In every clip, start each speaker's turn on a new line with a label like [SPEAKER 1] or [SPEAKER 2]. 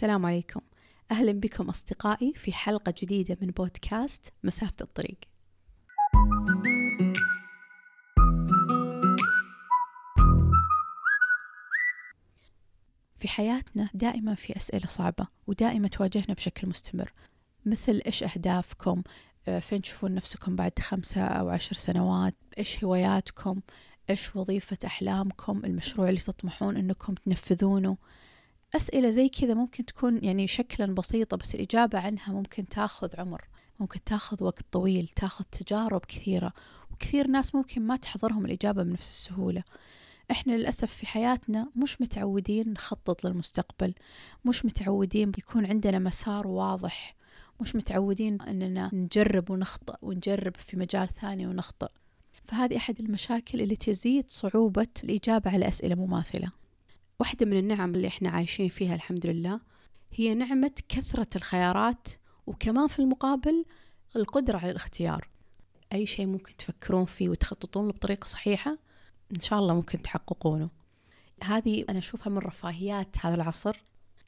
[SPEAKER 1] السلام عليكم. أهلا بكم أصدقائي في حلقة جديدة من بودكاست مسافة الطريق. في حياتنا دائما في أسئلة صعبة ودائما تواجهنا بشكل مستمر مثل إيش أهدافكم؟ آه، فين تشوفون نفسكم بعد خمسة أو عشر سنوات؟ إيش هواياتكم؟ إيش وظيفة أحلامكم؟ المشروع اللي تطمحون أنكم تنفذونه؟ أسئلة زي كذا ممكن تكون يعني شكلا بسيطة بس الإجابة عنها ممكن تاخذ عمر ممكن تاخذ وقت طويل تاخذ تجارب كثيرة وكثير ناس ممكن ما تحضرهم الإجابة بنفس السهولة. إحنا للأسف في حياتنا مش متعودين نخطط للمستقبل مش متعودين يكون عندنا مسار واضح مش متعودين أننا نجرب ونخطأ ونجرب في مجال ثاني ونخطأ فهذه أحد المشاكل اللي تزيد صعوبة الإجابة على أسئلة مماثلة. واحدة من النعم اللي إحنا عايشين فيها الحمد لله هي نعمة كثرة الخيارات وكمان في المقابل القدرة على الاختيار. أي شيء ممكن تفكرون فيه وتخططون له بطريقة صحيحة إن شاء الله ممكن تحققونه. هذه أنا أشوفها من رفاهيات هذا العصر.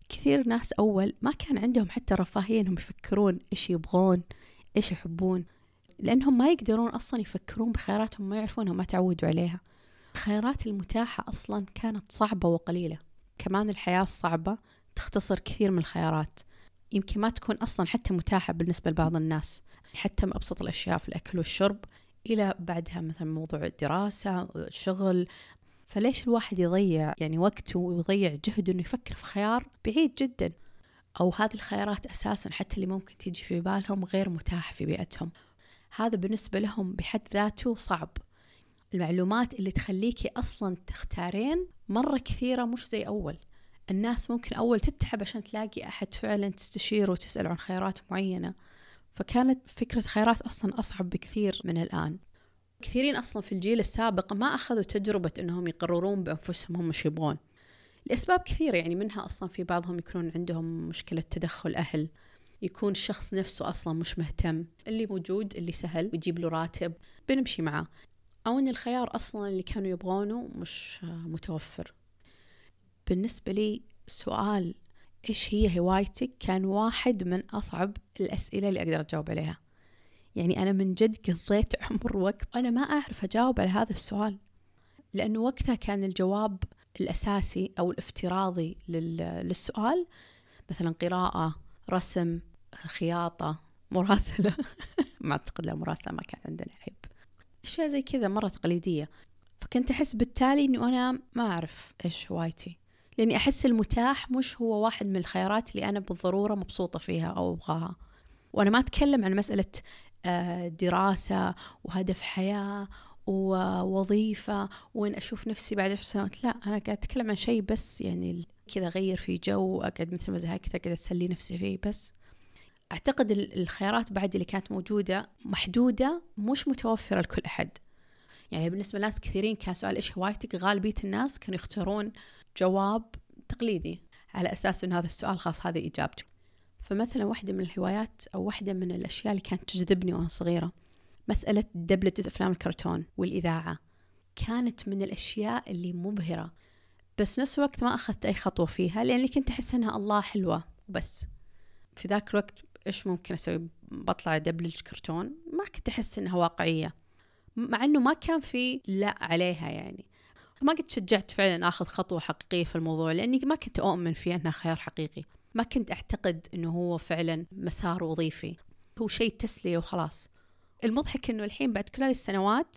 [SPEAKER 1] كثير ناس أول ما كان عندهم حتى رفاهية إنهم يفكرون إيش يبغون إيش يحبون لأنهم ما يقدرون أصلا يفكرون بخياراتهم ما يعرفونها ما تعودوا عليها. الخيارات المتاحة أصلا كانت صعبة وقليلة. كمان الحياة الصعبة تختصر كثير من الخيارات. يمكن ما تكون أصلا حتى متاحة بالنسبة لبعض الناس حتى من أبسط الأشياء في الأكل والشرب إلى بعدها مثلا موضوع الدراسة الشغل. فليش الواحد يضيع يعني وقته ويضيع جهده إنه يفكر في خيار بعيد جدا؟ أو هذه الخيارات أساسا حتى اللي ممكن تيجي في بالهم غير متاحة في بيئتهم. هذا بالنسبة لهم بحد ذاته صعب. المعلومات اللي تخليكي أصلا تختارين مرة كثيرة مش زي أول. الناس ممكن أول تتعب عشان تلاقي أحد فعلا تستشيره وتسأل عن خيارات معينة. فكانت فكرة خيارات أصلا أصعب بكثير من الآن. كثيرين أصلا في الجيل السابق ما أخذوا تجربة أنهم يقررون بأنفسهم هم إيش يبغون. لأسباب كثيرة يعني منها أصلا في بعضهم يكونون عندهم مشكلة تدخل أهل. يكون الشخص نفسه أصلا مش مهتم. اللي موجود اللي سهل ويجيب له راتب بنمشي معاه. أو أن الخيار أصلا اللي كانوا يبغونه مش متوفر. بالنسبة لي سؤال إيش هي هوايتك كان واحد من أصعب الأسئلة اللي أقدر أجاوب عليها. يعني أنا من جد قضيت عمر وقت أنا ما أعرف أجاوب على هذا السؤال لأنه وقتها كان الجواب الأساسي أو الافتراضي للسؤال مثلا قراءة رسم خياطة مراسلة. ما أعتقد لا مراسلة ما كان عندنا عيب. أشياء زي كذا مرة تقليدية فكنت أحس بالتالي إنه أنا ما أعرف إيش هوايتي لأني أحس المتاح مش هو واحد من الخيارات اللي أنا بالضرورة مبسوطة فيها أو أبغاها. وأنا ما أتكلم عن مسألة آه، دراسة وهدف حياة ووظيفة وين أشوف نفسي بعد عشر سنوات لا أنا قاعد أتكلم عن شيء بس يعني كذا أغير في جو أقعد مثل ما زهقت أقعد أسلي نفسي فيه بس. أعتقد الخيارات بعد اللي كانت موجودة محدودة مش متوفرة لكل أحد. يعني بالنسبة لناس كثيرين كان سؤال إيش هوايتك؟ غالبية الناس كانوا يختارون جواب تقليدي على أساس أن هذا السؤال خاص هذه إجابته فمثلا واحدة من الهوايات أو واحدة من الأشياء اللي كانت تجذبني وأنا صغيرة مسألة دبلجة أفلام الكرتون والإذاعة. كانت من الأشياء اللي مبهرة بس نفس الوقت ما أخذت أي خطوة فيها لأني كنت أحس أنها الله حلوة وبس. في ذاك الوقت إيش ممكن أسوي؟ بطلع أدبلج كرتون. ما كنت أحس إنها واقعية. مع إنه ما كان في لا عليها يعني. ما قد شجعت فعلا آخذ خطوة حقيقية في الموضوع لأني ما كنت أؤمن فيه انه خيار حقيقي. ما كنت أعتقد إنه هو فعلا مسار وظيفي. هو شيء تسلية وخلاص. المضحك إنه الحين بعد كل هذه السنوات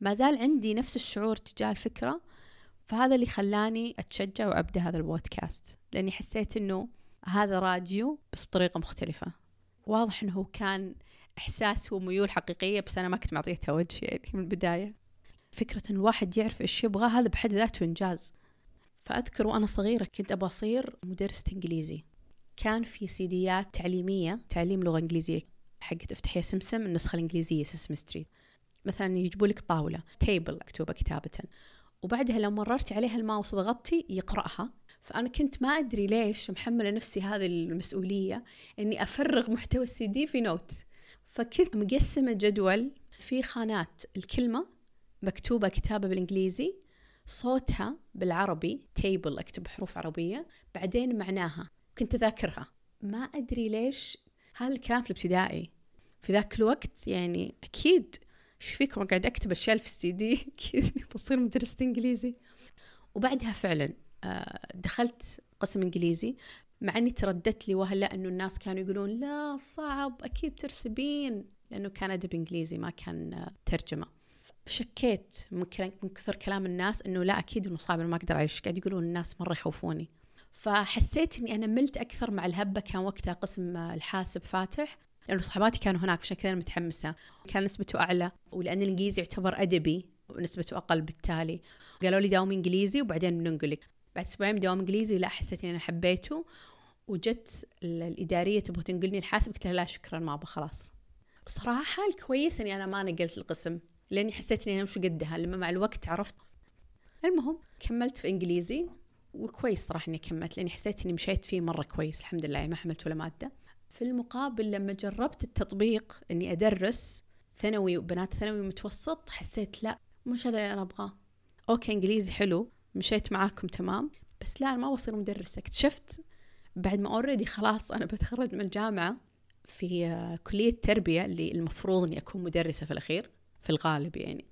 [SPEAKER 1] ما زال عندي نفس الشعور تجاه الفكرة. فهذا اللي خلاني أتشجع وأبدأ هذا البودكاست. لأني حسيت إنه هذا راديو بس بطريقة مختلفة. واضح إنه كان إحساس وميول حقيقية بس أنا ما كنت معطيتها وجه يعني من البداية. فكرة إن الواحد يعرف إيش يبغى هذا بحد ذاته إنجاز. فأذكر وأنا صغيرة كنت أبغى أصير مدرسة إنجليزي. كان في سيديات تعليمية تعليم لغة إنجليزية حقت افتحي سمسم النسخة الإنجليزية Sesame Street. مثلا يجيبوا لك طاولة table مكتوبة كتابة. وبعدها لو مررتي عليها الماوس وضغطتي يقرأها. فأنا كنت ما أدري ليش محملة نفسي هذه المسؤولية إني أفرغ محتوى السي دي في note. فكنت مقسمة جدول في خانات الكلمة مكتوبة كتابة بالإنجليزي صوتها بالعربي table أكتب حروف عربية بعدين معناها كنت أذاكرها. ما أدري ليش هذا الكلام في الابتدائي. في ذاك الوقت يعني أكيد إيش فيكم قاعد أكتب أشياء في السي دي؟ أكيد بصير مدرسة إنجليزي. وبعدها فعلا آه، دخلت قسم إنجليزي. مع إني ترددت لي وهلا انه الناس كانوا يقولون لا صعب أكيد ترسبين. لأنه كان أدب إنجليزي ما كان آه، ترجمة. شكيت من كثر كلام الناس إنه لا أكيد إنه صعب ما أقدر أعيش. قاعد يقولون الناس مرة يخوفوني. فحسيت إني أنا ملت أكثر مع الهبة. كان وقتها قسم آه، الحاسب فاتح. لأنه صحباتي كانوا هناك فعشان كذا متحمسة. كان نسبته أعلى ولأن الإنجليزي يعتبر أدبي ونسبته أقل بالتالي. قالوا لي داوم إنجليزي وبعدين بننقلك بعد أسبوعين من دوام إنجليزي لا حسيت إني أنا حبيته وجت الإدارية تبغى تنقلني الحاسب قلت لها لا شكرا ما أبغى خلاص. صراحة الكويس إني أنا ما نقلت القسم لأني حسيت إني أنا مش قدها لما مع الوقت عرفت. المهم كملت في إنجليزي وكويس صراحة إني كملت لأني حسيت إني مشيت فيه مرة كويس الحمد لله ما حملت ولا مادة. في المقابل لما جربت التطبيق إني أدرس ثانوي وبنات ثانوي متوسط حسيت لا مش هذا اللي أنا أبغاه. أوكي إنجليزي حلو مشيت معاكم تمام. بس لا أنا ما بصير مدرسة. اكتشفت بعد ما already خلاص أنا بتخرج من الجامعة في آه، كلية تربية اللي المفروض إني أكون مدرسة في الأخير في الغالب يعني.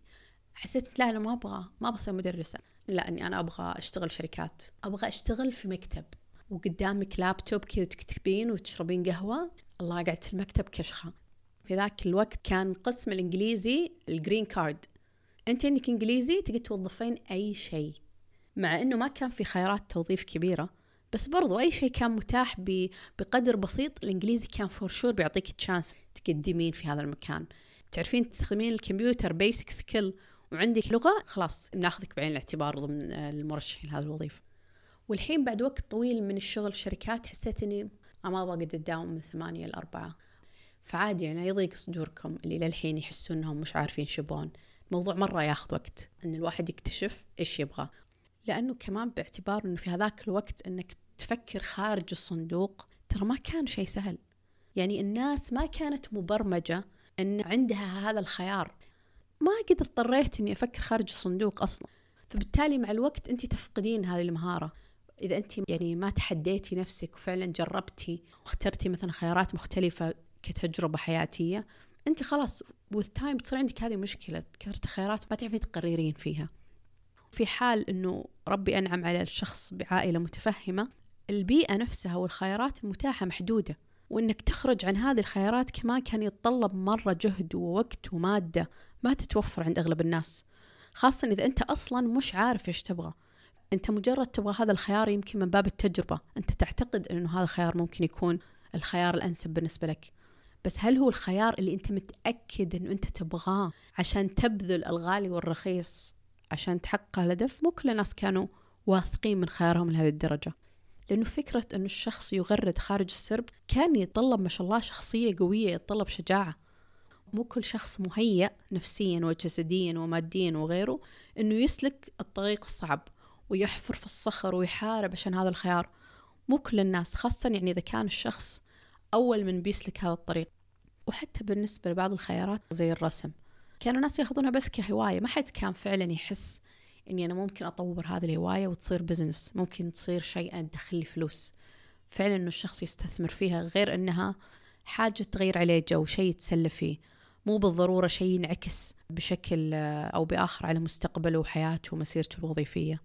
[SPEAKER 1] حسيت لا أنا ما أبغى ما بصير مدرسة. لا إني أنا أبغى أشتغل شركات أبغى أشتغل في مكتب. وقدامك لابتوب كذا تكتبين وتشربين قهوة الله قعدت في المكتب كشخة. في ذاك الوقت كان قسم الإنجليزي ال green card أنت عندك إنجليزي تقدر توظفين أي شيء مع إنه ما كان في خيارات توظيف كبيرة. بس برضو أي شيء كان متاح بقدر بسيط الإنجليزي كان for sure بيعطيك chance تقدمين في هذا المكان. تعرفين تستخدمين الكمبيوتر basic skill وعندك لغة خلاص بناخذك بعين الاعتبار ضمن المرشحين لهذه الوظيفة. والحين بعد وقت طويل من الشغل في شركات حسيت إني ما أبغى أقعد أداوم من ثمانية لأربعة فعادي يعني يضيق صدوركم اللي للحين يحسون إنهم مش عارفين شيبون الموضوع مرة ياخذ وقت إن الواحد يكتشف إيش يبغى. لأنه كمان باعتبار أنه في هذاك الوقت أنك تفكر خارج الصندوق ترى ما كان شيء سهل. يعني الناس ما كانت مبرمجة أن عندها هذا الخيار. ما قد اضطريت أني أفكر خارج الصندوق أصلا. فبالتالي مع الوقت أنت تفقدين هذه المهارة. إذا أنت يعني ما تحديتي نفسك وفعلا جربتي واخترتي مثلا خيارات مختلفة كتجربة حياتية أنت خلاص with time بتصير عندك هذه مشكلة. كثرة الخيارات ما تعرفين تقررين فيها. في حال أنه ربي أنعم على الشخص بعائلة متفهمة البيئة نفسها والخيارات المتاحة محدودة وإنك تخرج عن هذه الخيارات كمان كان يتطلب مرة جهد ووقت ومادة ما تتوفر عند أغلب الناس. خاصة إذا أنت أصلا مش عارف إيش تبغى. أنت مجرد تبغى هذا الخيار يمكن من باب التجربة. أنت تعتقد أنه هذا الخيار ممكن يكون الخيار الأنسب بالنسبة لك. بس هل هو الخيار اللي أنت متأكد أنه أنت تبغاه عشان تبذل الغالي والرخيص عشان تحقق الهدف؟ مو كل الناس كانوا واثقين من خيارهم لهذه الدرجة. لأنه فكرة أنه الشخص يغرد خارج السرب كان يتطلب ما شاء الله شخصية قوية يتطلب شجاعة. مو كل شخص مهيأ نفسيا وجسديا وماديا وغيره أنه يسلك الطريق الصعب. ويحفر في الصخر ويحارب عشان هذا الخيار. مو كل الناس خاصة يعني إذا كان الشخص أول من بيسلك هذا الطريق. وحتى بالنسبة لبعض الخيارات زي الرسم. كانوا الناس ياخذونها بس كهواية. ما حد كان فعلا يحس إني أنا ممكن أطور هذه الهواية وتصير بزنس ممكن تصير شيء تدخل لي فلوس. فعلا إنه الشخص يستثمر فيها غير إنها حاجة تغير عليه جو شيء يتسلى فيه. مو بالضرورة شيء ينعكس بشكل أو بآخر على مستقبله وحياته ومسيرته الوظيفية.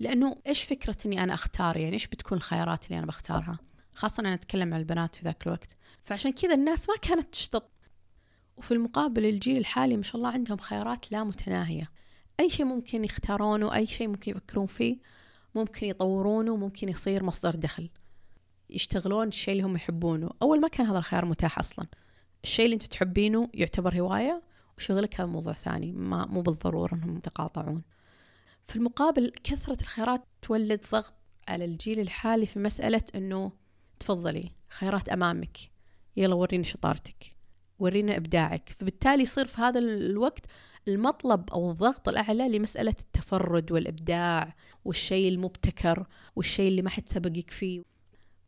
[SPEAKER 1] لأنه إيش فكرة إني أنا أختار؟ يعني إيش بتكون الخيارات اللي أنا بختارها؟ خاصة أنا أتكلم عن البنات في ذاك الوقت. فعشان كذا الناس ما كانت تشتط. وفي المقابل الجيل الحالي ما شاء الله عندهم خيارات لا متناهية. أي شيء ممكن يختارونه أي شيء ممكن يفكرون فيه ممكن يطورونه وممكن يصير مصدر دخل. يشتغلون الشيء اللي هم يحبونه. أول ما كان هذا الخيار متاح أصلا. الشيء اللي أنت تحبينه يعتبر هواية وشغلك هذا موضوع ثاني. ما مو بالضرورة أنهم يتقاطعون. في المقابل كثرة الخيارات تولد ضغط على الجيل الحالي في مسألة أنه تفضلي خيارات أمامك يلا وريني شطارتك ورينا إبداعك. فبالتالي يصير في هذا الوقت المطلب أو الضغط الأعلى لمسألة التفرد والإبداع والشيء المبتكر والشيء اللي ما حد سبقك فيه.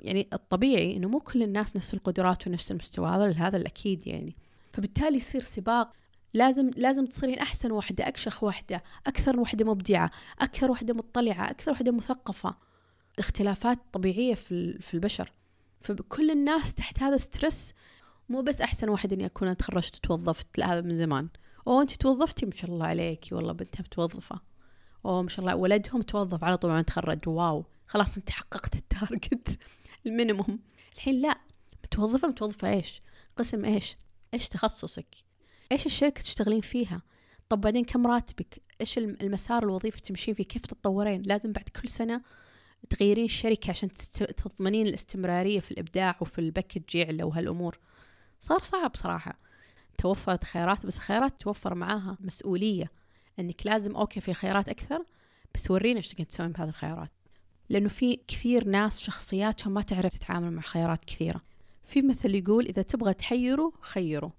[SPEAKER 1] يعني الطبيعي إنه مو كل الناس نفس القدرات ونفس المستوى هذا هذا الأكيد يعني. فبالتالي يصير سباق لازم لازم تصيرين أحسن واحدة أكشخ واحدة أكثر واحدة مبدعة أكثر واحدة مطلعة أكثر واحدة مثقفة. الاختلافات طبيعية في البشر. فكل الناس تحت هذا stress مو بس أحسن واحد إني أكون تخرجت وتوظفت لا هذا من زمان. أو أنت توظفتي؟ ما شاء الله عليكي. والله بنتها متوظفة أو ما شاء الله. ولدهم توظف على طول ما تخرج wow. خلاص أنت حققت ال target ال minimum. الحين لا. متوظفة؟ متوظفة إيش؟ قسم إيش؟ إيش تخصصك؟ إيش الشركة تشتغلين فيها؟ طب بعدين كم راتبك؟ إيش المسار الوظيفي تمشين فيه؟ كيف تتطورين؟ لازم بعد كل سنة تغيرين الشركة عشان تضمنين الاستمرارية في الإبداع وفي ال package يعلى وهالأمور. صار صعب صراحة. توفرت خيارات بس خيارات توفر معاها مسؤولية. أنك لازم okay في خيارات أكثر بس ورينا إيش تقدر تسوين بهذه الخيارات. لأنه في كثير ناس شخصياتهم ما تعرف تتعامل مع خيارات كثيرة. في مثل يقول إذا تبغى تحيروا خيروا.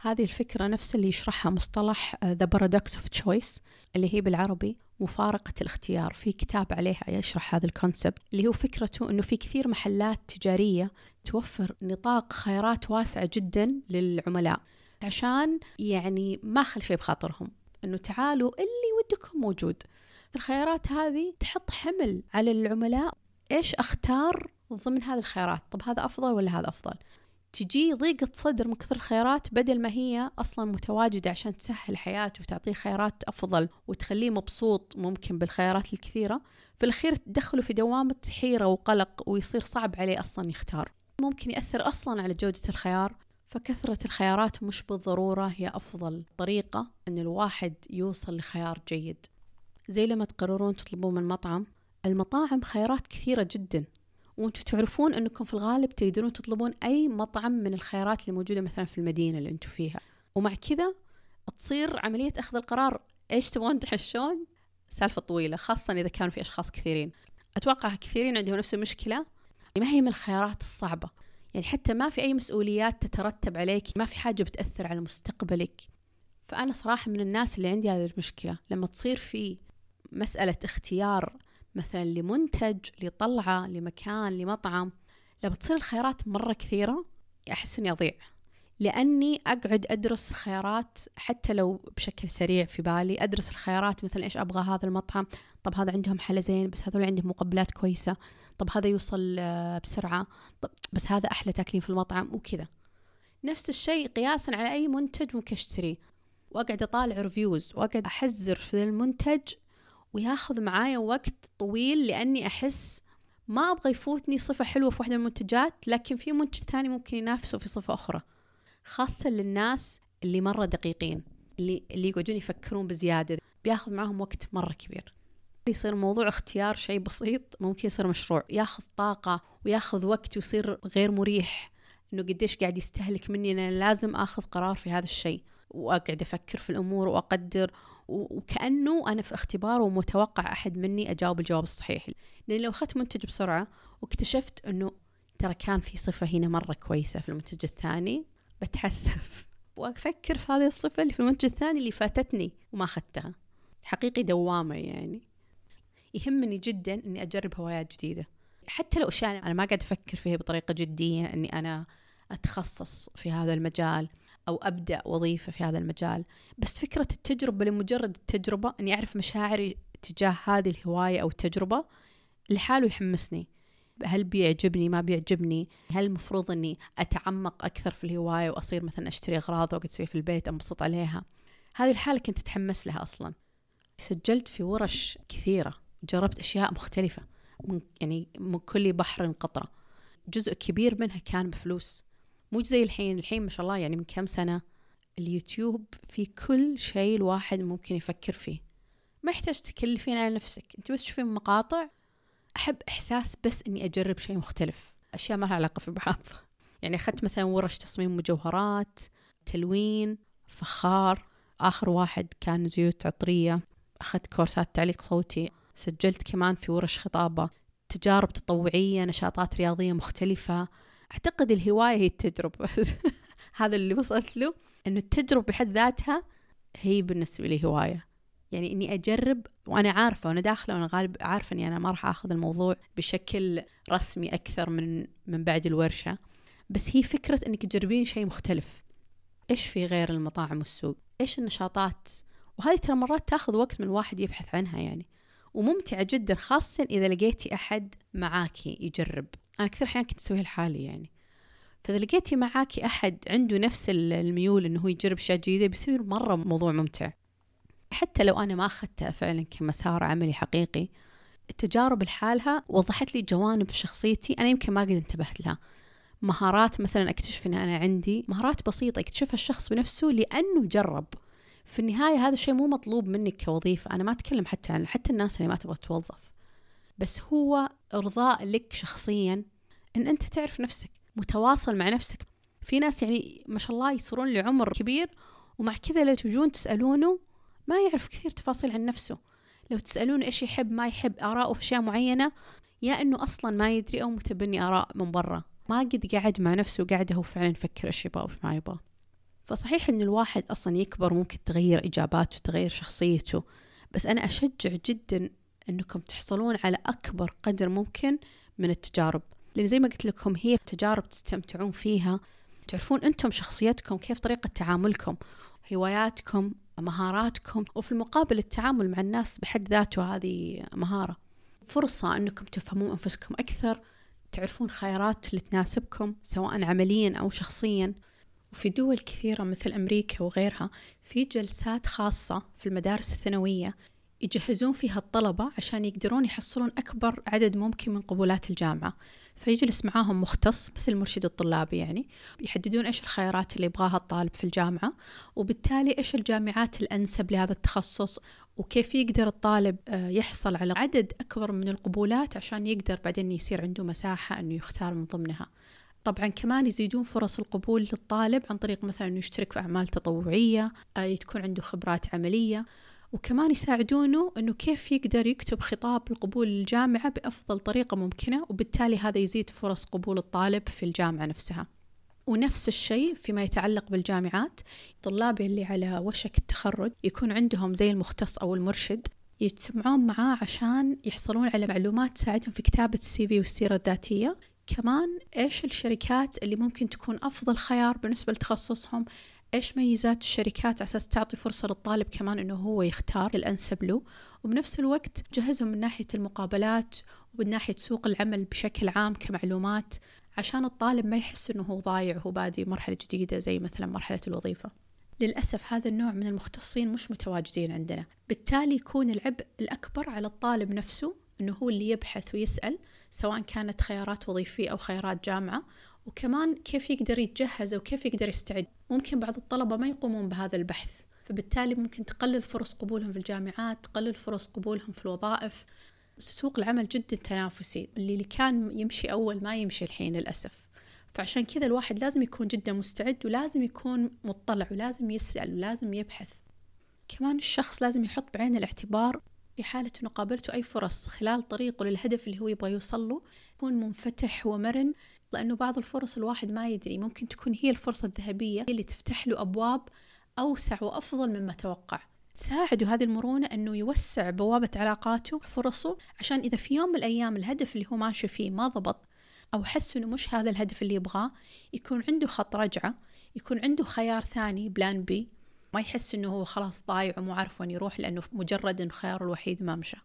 [SPEAKER 1] هذه الفكرة نفس اللي يشرحها مصطلح uh, The Paradox of Choice اللي هي بالعربي مفارقة الاختيار. في كتاب عليها يشرح هذا الكونسبت اللي هو فكرته أنه في كثير محلات تجارية توفر نطاق خيارات واسعة جدا للعملاء عشان يعني ما خل شيء بخاطرهم. أنه تعالوا اللي ودكم موجود. الخيارات هذه تحط حمل على العملاء إيش أختار ضمن هذه الخيارات. طب هذا أفضل ولا هذا أفضل؟ تجي ضيقة صدر من كثر الخيارات بدل ما هي أصلا متواجدة عشان تسهل حياته وتعطيه خيارات أفضل وتخليه مبسوط ممكن بالخيارات الكثيرة في الأخير تدخله في دوامة حيرة وقلق ويصير صعب عليه أصلا يختار. ممكن يأثر أصلا على جودة الخيار فكثرة الخيارات مش بالضرورة هي أفضل طريقة أن الواحد يوصل لخيار جيد. زي لما تقررون تطلبون من مطعم المطاعم خيارات كثيرة جدا. وأنتم تعرفون انكم في الغالب تقدرون تطلبون أي مطعم من الخيارات اللي موجودة مثلا في المدينة اللي أنتم فيها. ومع كذا تصير عملية أخذ القرار إيش تبغون تحشون؟ سالفة طويلة خاصه إذا كانوا في أشخاص كثيرين. أتوقع كثيرين عندهم نفس المشكلة ما هي من الخيارات الصعبة. يعني حتى ما في أي مسؤوليات تترتب عليك ما في حاجة بتأثر على مستقبلك. فأنا صراحة من الناس اللي عندي هذه المشكلة. لما تصير في مسألة اختيار مثلا لمنتج لطلعة لمكان لمطعم. لما تصير الخيارات مرة كثيرة. أحس إني أضيع. لأني أقعد أدرس خيارات حتى لو بشكل سريع في بالي. أدرس الخيارات مثلا إيش أبغى هذا المطعم. طب هذا عندهم حلا زين بس هذول عندهم مقبلات كويسة. طب هذا يوصل آه، بسرعة. طب بس هذا أحلى تاكلين في المطعم وكذا. نفس الشيء قياسا على أي منتج ممكن أشتريه. وأقعد أطالع ريفيوز وأقعد أحذر في المنتج وياخذ معايا وقت طويل لأني أحس ما أبغى يفوتني صفة حلوة في واحدة من المنتجات لكن في منتج ثاني ممكن ينافسه في صفة أخرى خاصة للناس اللي مرة دقيقين اللي, اللي يقعدون يفكرون بزيادة بياخذ معاهم وقت مرة كبير. يصير موضوع اختيار شيء بسيط ممكن يصير مشروع ياخذ طاقة وياخذ وقت ويصير غير مريح إنه قديش قاعد يستهلك مني أنا لازم آخذ قرار في هذا الشيء. وأقعد أفكر في الأمور وأقدر وكأنه أنا في اختبار ومتوقع أحد مني أجاوب الجواب الصحيح. لأن لو أخذت منتج بسرعة واكتشفت أنه ترى كان في صفة هنا مرة كويسة في المنتج الثاني بتحسف. وأفكر في هذه الصفة اللي في المنتج الثاني اللي فاتتني وما أخذتها. حقيقي دوامة يعني. يهمني جدا أني أجرب هوايات جديدة. حتى لو أشياء أنا ما قاعد أفكر فيها بطريقة جدية أني أنا أتخصص في هذا المجال. أو أبدأ وظيفة في هذا المجال. بس فكرة التجربة لمجرد التجربة أني أعرف مشاعري تجاه هذه الهواية أو التجربة لحاله يحمسني. هل بيعجبني؟ ما بيعجبني؟ هل المفروض أني أتعمق أكثر في الهواية وأصير مثلا أشتري أغراض وأقعد أسويها في البيت أنبسط عليها؟ هذه الحالة كنت أتحمس لها أصلا. سجلت في ورش كثيرة جربت أشياء مختلفة من يعني من كل بحر قطرة جزء كبير منها كان بفلوس. مو زي الحين. الحين ما شاء الله يعني من كم سنة اليوتيوب في كل شيء الواحد ممكن يفكر فيه. ما يحتاج تكلفين على نفسك. انت بس تشوفين مقاطع. أحب إحساس بس إني أجرب شيء مختلف. أشياء ما لها علاقة في بعض. يعني أخذت مثلا ورش تصميم مجوهرات تلوين فخار. آخر واحد كان زيوت عطرية. أخذت كورسات تعليق صوتي. سجلت كمان في ورش خطابة. تجارب تطوعية نشاطات رياضية مختلفة. أعتقد الهواية هي التجربة. هذا اللي وصلت له أنه التجربة بحد ذاتها هي بالنسبة لي هواية. يعني إني أجرب وأنا عارفة وأنا داخلة وأنا غالب عارفة إني أنا ما راح أخذ الموضوع بشكل رسمي أكثر من من بعد الورشة. بس هي فكرة إنك تجربين شيء مختلف. إيش في غير المطاعم والسوق؟ إيش النشاطات؟ وهذه ترى مرات تاخذ وقت من الواحد يبحث عنها يعني. وممتعة جدا خاصة إذا لقيتي أحد معاكي يجرب. أنا كثير أحيان كنت أسويها لحالي يعني. فإذا لقيتي معاكي أحد عنده نفس الميول إنه هو يجرب أشياء جديدة بيصير مرة موضوع ممتع. حتى لو أنا ما أخذتها فعلا كمسار عملي حقيقي التجارب لحالها وضحت لي جوانب شخصيتي أنا يمكن ما قد انتبهت لها. مهارات مثلا أكتشف إن أنا عندي مهارات بسيطة يكتشفها الشخص بنفسه لأنه جرب. في النهاية هذا الشيء مو مطلوب منك كوظيفة أنا ما أتكلم حتى عن حتى الناس اللي ما تبغى توظف. بس هو إرضاء لك شخصيا. إن أنت تعرف نفسك متواصل مع نفسك. في ناس يعني ما شاء الله يصيرون لعمر كبير ومع كذا لو تجون تسألونه ما يعرف كثير تفاصيل عن نفسه. لو تسألون إيش يحب ما يحب آراءه في أشياء معينة يا إنه أصلا ما يدري أو متبني آراء من برا. ما قد قاعد مع نفسه وقاعد هو فعلا يفكر إيش يبغى وإيش ما يبغى. فصحيح إن الواحد أصلا يكبر ممكن تغير إجاباته تغير شخصيته بس أنا أشجع جدا أنكم تحصلون على أكبر قدر ممكن من التجارب. لأن زي ما قلت لكم هي تجارب تستمتعون فيها. تعرفون أنتم شخصيتكم كيف طريقة تعاملكم هواياتكم مهاراتكم وفي المقابل التعامل مع الناس بحد ذاته هذه مهارة. فرصة أنكم تفهمون أنفسكم أكثر تعرفون خيارات اللي تناسبكم سواء عمليا أو شخصيا. وفي دول كثيرة مثل أمريكا وغيرها في جلسات خاصة في المدارس الثانوية يجهزون فيها الطلبة عشان يقدرون يحصلون أكبر عدد ممكن من قبولات الجامعة. فيجلس معاهم مختص مثل المرشد الطلابي يعني يحددون إيش الخيارات اللي يبغاها الطالب في الجامعة وبالتالي إيش الجامعات الأنسب لهذا التخصص وكيف يقدر الطالب آه، يحصل على عدد أكبر من القبولات عشان يقدر بعدين يصير عنده مساحة أنه يختار من ضمنها. طبعا كمان يزيدون فرص القبول للطالب عن طريق مثلا أنه يشترك في أعمال تطوعية آه، تكون عنده خبرات عملية. وكمان يساعدونه أنه كيف يقدر يكتب خطاب القبول للجامعة بأفضل طريقة ممكنة وبالتالي هذا يزيد فرص قبول الطالب في الجامعة نفسها. ونفس الشيء فيما يتعلق بالجامعات طلابي اللي على وشك التخرج يكون عندهم زي المختص أو المرشد يجتمعون معاه عشان يحصلون على معلومات تساعدهم في كتابة السي في والسيرة الذاتية. كمان إيش الشركات اللي ممكن تكون أفضل خيار بالنسبة لتخصصهم؟ إيش ميزات الشركات على أساس تعطي فرصة للطالب كمان إنه هو يختار الأنسب له؟ وبنفس الوقت جهزهم من ناحية المقابلات ومن ناحية سوق العمل بشكل عام كمعلومات عشان الطالب ما يحس إنه هو ضايع وهو بادي مرحلة جديدة زي مثلا مرحلة الوظيفة. للأسف هذا النوع من المختصين مش متواجدين عندنا. بالتالي يكون العبء الأكبر على الطالب نفسه إنه هو اللي يبحث ويسأل سواء كانت خيارات وظيفية أو خيارات جامعة وكمان كيف يقدر يتجهز أو كيف يقدر يستعد. ممكن بعض الطلبة ما يقومون بهذا البحث فبالتالي ممكن تقلل فرص قبولهم في الجامعات تقلل فرص قبولهم في الوظائف. سوق العمل جدا تنافسي اللي كان يمشي أول ما يمشي الحين للأسف. فعشان كذا الواحد لازم يكون جدا مستعد ولازم يكون مطلع ولازم يسأل ولازم يبحث. كمان الشخص لازم يحط بعين الاعتبار في حالة أنه قابلته أي فرص خلال طريقه للهدف اللي هو يبغى يوصل له. يكون منفتح ومرن. لأنه بعض الفرص الواحد ما يدري ممكن تكون هي الفرصة الذهبية اللي تفتح له أبواب أوسع وأفضل مما توقع. تساعده هذه المرونة أنه يوسع بوابة علاقاته وفرصه عشان إذا في يوم من الأيام الهدف اللي هو ماشي فيه ما ضبط أو حس أنه مش هذا الهدف اللي يبغاه يكون عنده خط رجعة يكون عنده خيار ثاني بلان بي ما يحس أنه هو خلاص ضايع ومو عارف وين يروح لأنه مجرد أنه خياره الوحيد ما مشى.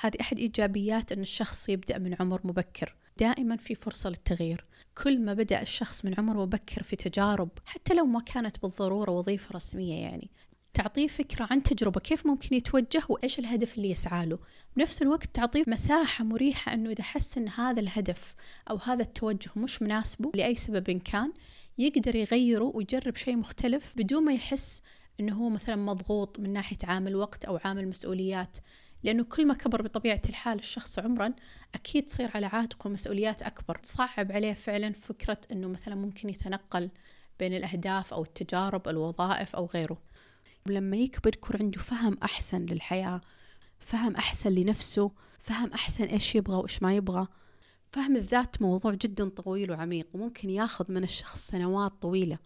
[SPEAKER 1] هذه أحد إيجابيات أن الشخص يبدأ من عمر مبكر. دائما في فرصة للتغيير. كل ما بدأ الشخص من عمر مبكر في تجارب حتى لو ما كانت بالضرورة وظيفة رسمية يعني. تعطيه فكرة عن تجربة كيف ممكن يتوجه وإيش الهدف اللي يسعى له. بنفس الوقت تعطيه مساحة مريحة أنه إذا حس أن هذا الهدف أو هذا التوجه مش مناسبه لأي سبب كان يقدر يغيره ويجرب شيء مختلف بدون ما يحس أنه هو مثلا مضغوط من ناحية عامل وقت أو عامل مسؤوليات. لأنه كل ما كبر بطبيعة الحال الشخص عمرا أكيد تصير على عاتقه مسؤوليات أكبر. تصعب عليه فعلا فكرة أنه مثلا ممكن يتنقل بين الأهداف أو التجارب الوظائف أو غيره. لما يكبر يكون عنده فهم أحسن للحياة فهم أحسن لنفسه فهم أحسن إيش يبغى وإيش ما يبغى. فهم الذات موضوع جدا طويل وعميق وممكن ياخذ من الشخص سنوات طويلة.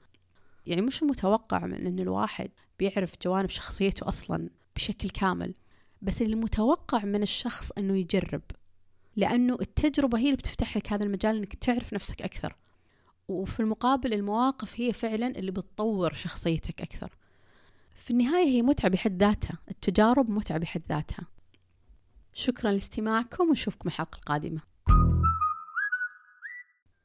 [SPEAKER 1] يعني مش المتوقع من أن الواحد بيعرف جوانب شخصيته أصلا بشكل كامل. بس المتوقع من الشخص أنه يجرب. لأنه التجربة هي اللي بتفتح لك هذا المجال أنك تعرف نفسك أكثر. وفي المقابل المواقف هي فعلا اللي بتطور شخصيتك أكثر. في النهاية هي متعة بحد ذاتها. التجارب متعة بحد ذاتها.
[SPEAKER 2] شكرا لاستماعكم ونشوفكم الحلقة القادمة.